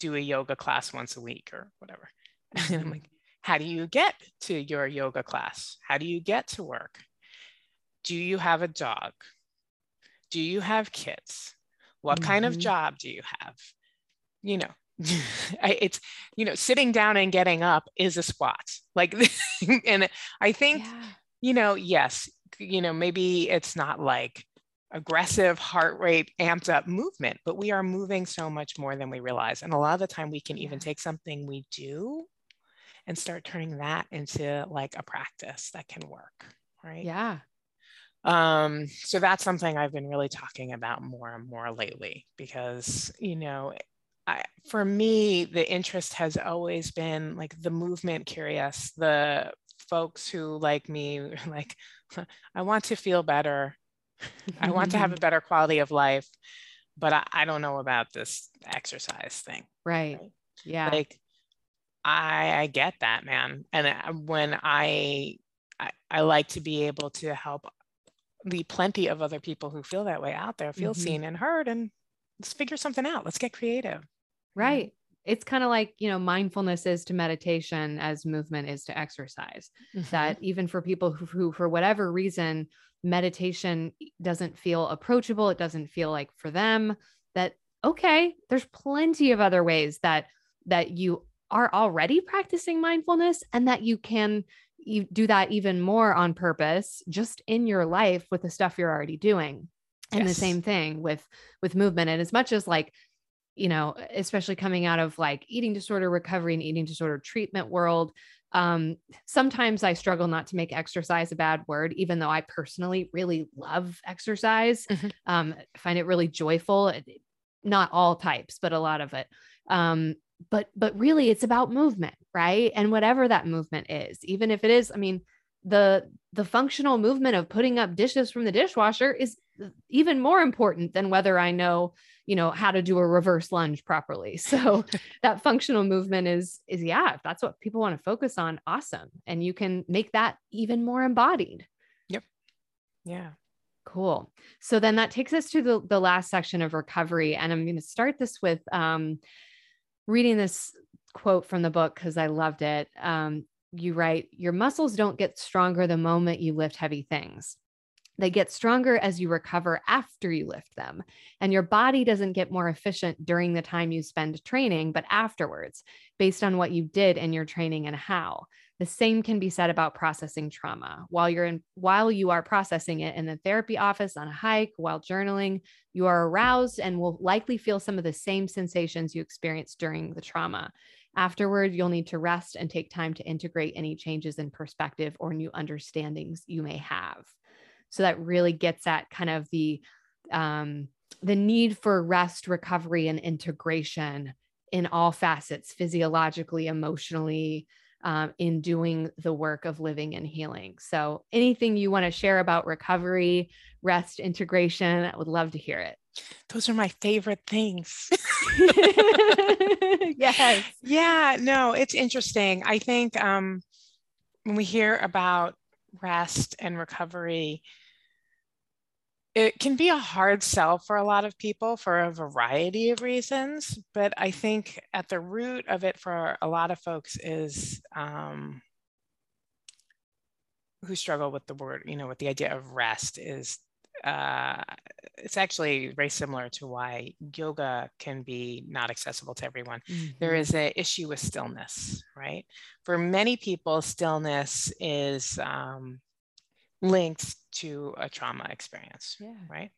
do a yoga class once a week or whatever and i'm mm-hmm. like how do you get to your yoga class how do you get to work do you have a dog do you have kids what mm-hmm. kind of mm-hmm. job do you have you know it's you know sitting down and getting up is a squat like and i think yeah. you know yes you know maybe it's not like aggressive heart rate amped up movement but we are moving so much more than we realize. And a lot of the time we can even take something we do and start turning that into like a practice that can work right? Yeah. Um, so that's something I've been really talking about more and more lately because, you know, I, for me, the interest has always been like the movement curious, the folks who like me, like, I want to feel better. I want to have a better quality of life, but I, I don't know about this exercise thing. Right. right? Yeah. Like, I, I get that, man. And uh, when I, I, I like to be able to help the plenty of other people who feel that way out there feel mm-hmm. seen and heard and let's figure something out let's get creative right. It's kind of like you know mindfulness is to meditation as movement is to exercise. Mm-hmm. that even for people who, who for whatever reason meditation doesn't feel approachable. It doesn't feel like for them that okay there's plenty of other ways that that you are already practicing mindfulness and that you can you do that even more on purpose just in your life with the stuff you're already doing. And yes. the same thing with with movement. And as much as like you know especially coming out of like eating disorder recovery and eating disorder treatment world um, sometimes I struggle not to make exercise a bad word, even though I personally really love exercise. Mm-hmm. Um, find it really joyful. Not all types, but a lot of it. Um, but but really it's about movement right and whatever that movement is even if it is i mean the the functional movement of putting up dishes from the dishwasher is even more important than whether i know you know how to do a reverse lunge properly. So that functional movement is is yeah if that's what people want to focus on awesome. And you can make that even more embodied. Yep. Yeah. Cool. So then that takes us to the, the last section of recovery. And i'm going to start this with um, reading this quote from the book because I loved it. Um, you write, Your muscles don't get stronger the moment you lift heavy things. They get stronger as you recover after you lift them. And your body doesn't get more efficient during the time you spend training, but afterwards, based on what you did in your training and how. The same can be said about processing trauma. While you're in while you are processing it in the therapy office on a hike, while journaling, you are aroused and will likely feel some of the same sensations you experienced during the trauma. Afterward, you'll need to rest and take time to integrate any changes in perspective or new understandings you may have. So that really gets at kind of the um, the need for rest, recovery, and integration in all facets, physiologically, emotionally, um, in doing the work of living and healing. So, anything you want to share about recovery, rest, integration, I would love to hear it. Those are my favorite things. yes. Yeah, no, it's interesting. I think um, when we hear about rest and recovery, it can be a hard sell for a lot of people for a variety of reasons. But I think at the root of it for a lot of folks is um, who struggle with the word, you know, with the idea of rest is uh, it's actually very similar to why yoga can be not accessible to everyone. Mm-hmm. There is an issue with stillness, right? For many people, stillness is um, linked to a trauma experience, yeah. right?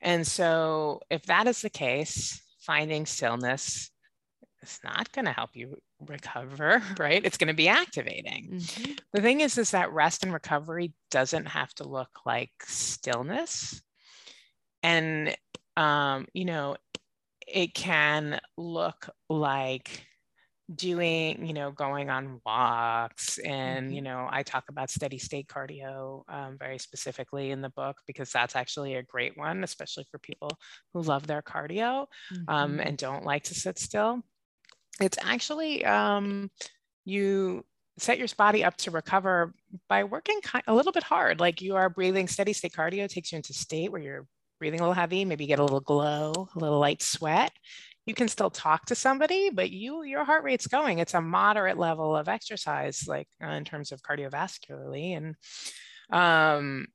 And so, if that is the case, finding stillness is not going to help you recover, right? It's going to be activating. Mm-hmm. The thing is, is that rest and recovery doesn't have to look like stillness. And, um, you know, it can look like doing you know going on walks and mm-hmm. you know i talk about steady state cardio um, very specifically in the book because that's actually a great one especially for people who love their cardio um, mm-hmm. um, and don't like to sit still it's actually um, you set your body up to recover by working a little bit hard like you are breathing steady state cardio takes you into state where you're breathing a little heavy maybe get a little glow a little light sweat you can still talk to somebody, but you your heart rate's going. It's a moderate level of exercise, like uh, in terms of cardiovascularly, and um,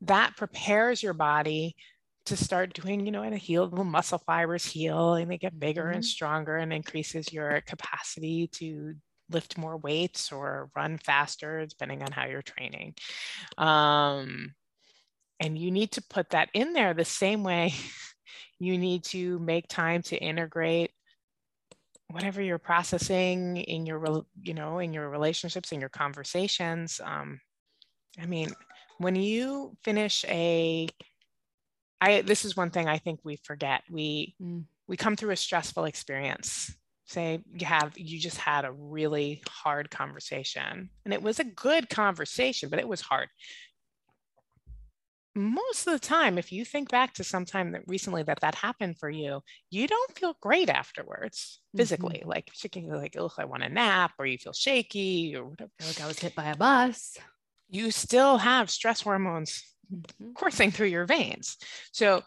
that prepares your body to start doing, you know, and a heal, the muscle fibers heal and they get bigger mm-hmm. and stronger and increases your capacity to lift more weights or run faster, depending on how you're training. Um, and you need to put that in there the same way you need to make time to integrate whatever you're processing in your you know in your relationships in your conversations. Um, i mean when you finish a i this is one thing i think we forget. We mm. we come through a stressful experience. Say you have you just had a really hard conversation and it was a good conversation but it was hard most of the time, if you think back to some time that recently that that happened for you, you don't feel great afterwards physically. Mm-hmm. Like particularly like, oh, I want a nap, or you feel shaky, or whatever. Like I was hit by a bus. You still have stress hormones mm-hmm. coursing through your veins. So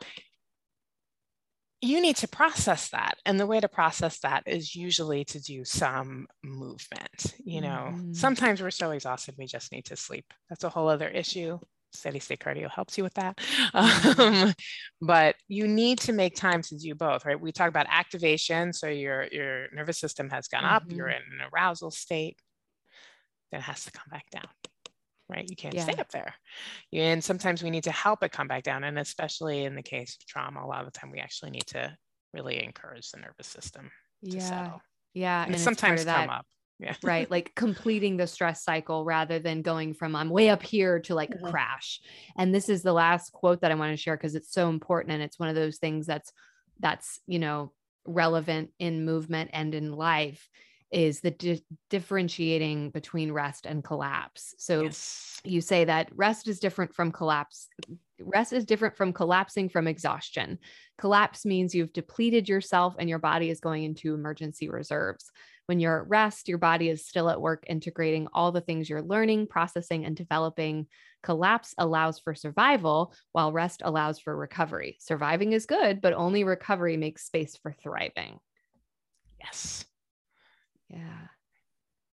you need to process that. And the way to process that is usually to do some movement. You know, mm-hmm. sometimes we're so exhausted, we just need to sleep. That's a whole other issue steady state cardio helps you with that. Mm-hmm. Um, but you need to make time to do both, right? We talk about activation. So your, your nervous system has gone up, mm-hmm. you're in an arousal state, then it has to come back down, right? You can't yeah. stay up there. And sometimes we need to help it come back down. And especially in the case of trauma, a lot of the time we actually need to really encourage the nervous system to yeah. settle. Yeah. And, and sometimes come up yeah. right like completing the stress cycle rather than going from i'm way up here to like mm-hmm. crash and this is the last quote that i want to share because it's so important and it's one of those things that's that's you know relevant in movement and in life is the di- differentiating between rest and collapse so yes. you say that rest is different from collapse rest is different from collapsing from exhaustion collapse means you've depleted yourself and your body is going into emergency reserves when you're at rest, your body is still at work integrating all the things you're learning, processing, and developing. Collapse allows for survival, while rest allows for recovery. Surviving is good, but only recovery makes space for thriving. Yes. Yeah.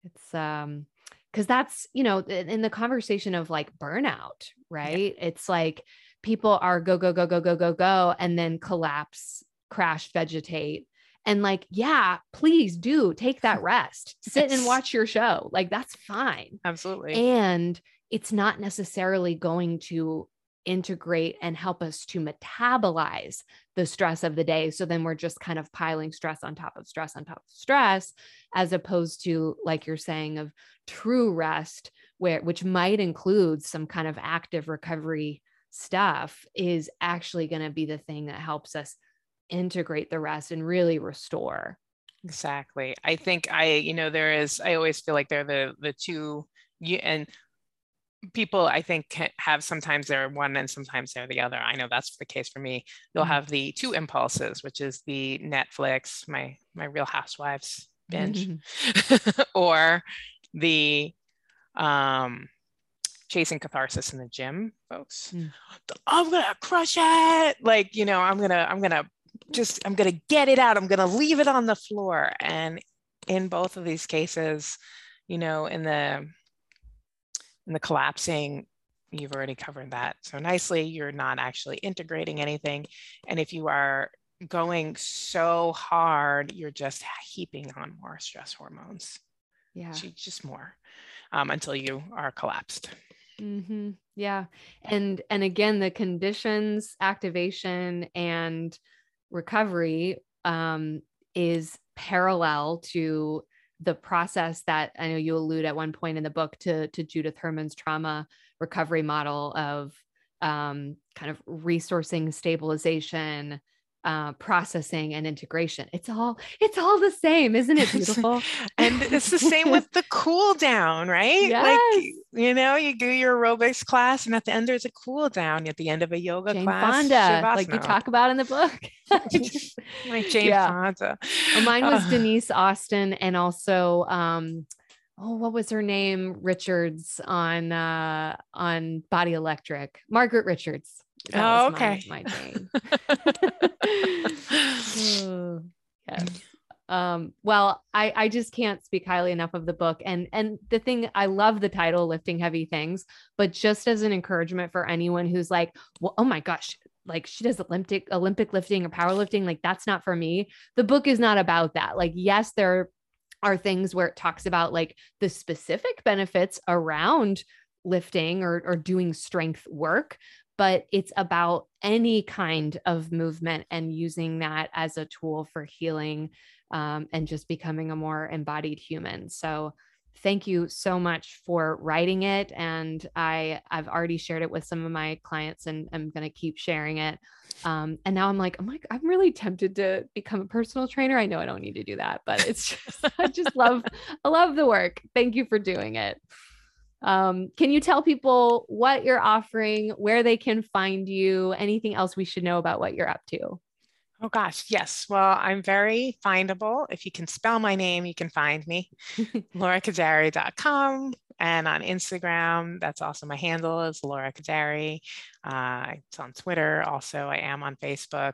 It's, um, because that's, you know, in the conversation of like burnout, right? Yeah. It's like people are go, go, go, go, go, go, go, and then collapse, crash, vegetate and like yeah please do take that rest. Sit and watch your show. Like that's fine. Absolutely. And it's not necessarily going to integrate and help us to metabolize the stress of the day. So then we're just kind of piling stress on top of stress on top of stress as opposed to like you're saying of true rest where which might include some kind of active recovery stuff is actually going to be the thing that helps us integrate the rest and really restore exactly i think i you know there is i always feel like they're the the two you and people i think have sometimes they're one and sometimes they're the other i know that's the case for me you'll mm-hmm. have the two impulses which is the netflix my my real housewives binge mm-hmm. or the um chasing catharsis in the gym folks mm. i'm gonna crush it like you know i'm gonna i'm gonna just i'm going to get it out. I'm going to leave it on the floor. And in both of these cases you know in the in the collapsing you've already covered that. So nicely you're not actually integrating anything. And if you are going so hard you're just heaping on more stress hormones. Yeah. Just more um, until you are collapsed. Mm-hmm. yeah. And and again the conditions activation and recovery um, is parallel to the process that I know you allude at one point in the book to, to Judith Herman's trauma recovery model of um, kind of resourcing stabilization, uh, processing and integration. It's all it's all the same, isn't it beautiful? and it's the same with the cool down, right? Yes. Like you know, you do your aerobics class, and at the end there's a cool down. At the end of a yoga Jane class, Fonda, Shavasana. like you talk about in the book. like Jane yeah. Fonda. Well, mine was Denise Austin, and also. um oh what was her name richards on uh on body electric margaret richards that oh, okay. My, my oh, yes. Um, well, I, I just can't speak highly enough of the book. And and the thing I love the title Lifting Heavy Things, but just as an encouragement for anyone who's like, well, oh my gosh, like she does Olympic Olympic lifting or powerlifting, like that's not for me. The book is not about that. Like, yes, there are things where it talks about like the specific benefits around lifting or, or doing strength work but it's about any kind of movement and using that as a tool for healing um, and just becoming a more embodied human. So, thank you so much for writing it and i i've already shared it with some of my clients and i'm going to keep sharing it. Um, and now i'm like i'm like i'm really tempted to become a personal trainer. I know i don't need to do that but it's just i just love i love the work. Thank you for doing it um, can you tell people what you're offering where they can find you anything else we should know about what you're up to Oh gosh, yes. Well, I'm very findable. If you can spell my name, you can find me. laurakhoudari.com and on Instagram, that's also my handle is Laura Khoudari. Uh, it's on Twitter. Also, I am on Facebook.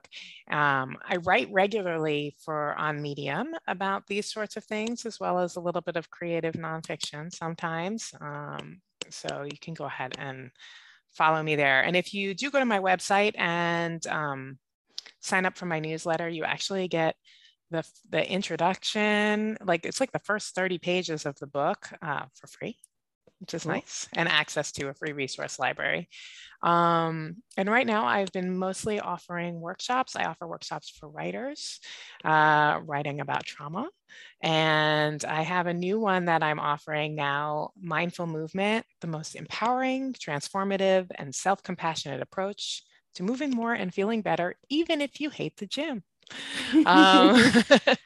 Um, I write regularly for on Medium about these sorts of things, as well as a little bit of creative nonfiction sometimes. Um, so you can go ahead and follow me there. And if you do go to my website and um, sign up for my newsletter, you actually get the, the introduction, like it's like the first 30 pages of the book uh, for free, which is cool. nice, and access to a free resource library. Um, and right now, I've been mostly offering workshops. I offer workshops for writers, uh, writing about trauma. And I have a new one that I'm offering now Mindful Movement, the most empowering, transformative, and self compassionate approach to moving more and feeling better, even if you hate the gym. um,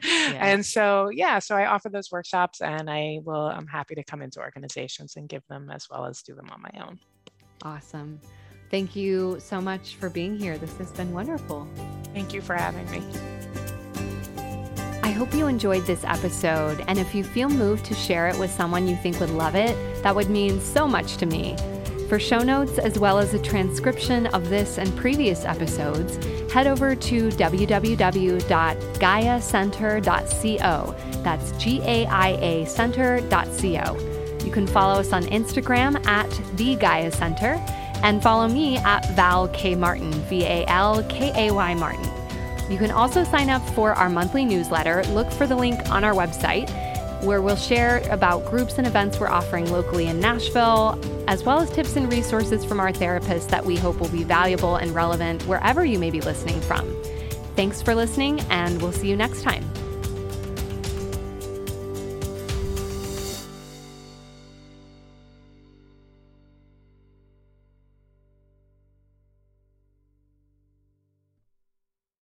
yeah. and so yeah so i offer those workshops and i will i'm happy to come into organizations and give them as well as do them on my own. Awesome. Thank you so much for being here. This has been wonderful. Thank you for having me. I hope you enjoyed this episode, and if you feel moved to share it with someone you think would love it, that would mean so much to me. For show notes, as well as a transcription of this and previous episodes, head over to www.gaiacenter.co. That's G A I A center.co. You can follow us on Instagram at The Gaia Center and follow me at Val K. Martin, V A L K A Y Martin. You can also sign up for our monthly newsletter. Look for the link on our website where we'll share about groups and events we're offering locally in Nashville, as well as tips and resources from our therapists that we hope will be valuable and relevant wherever you may be listening from. Thanks for listening, and we'll see you next time.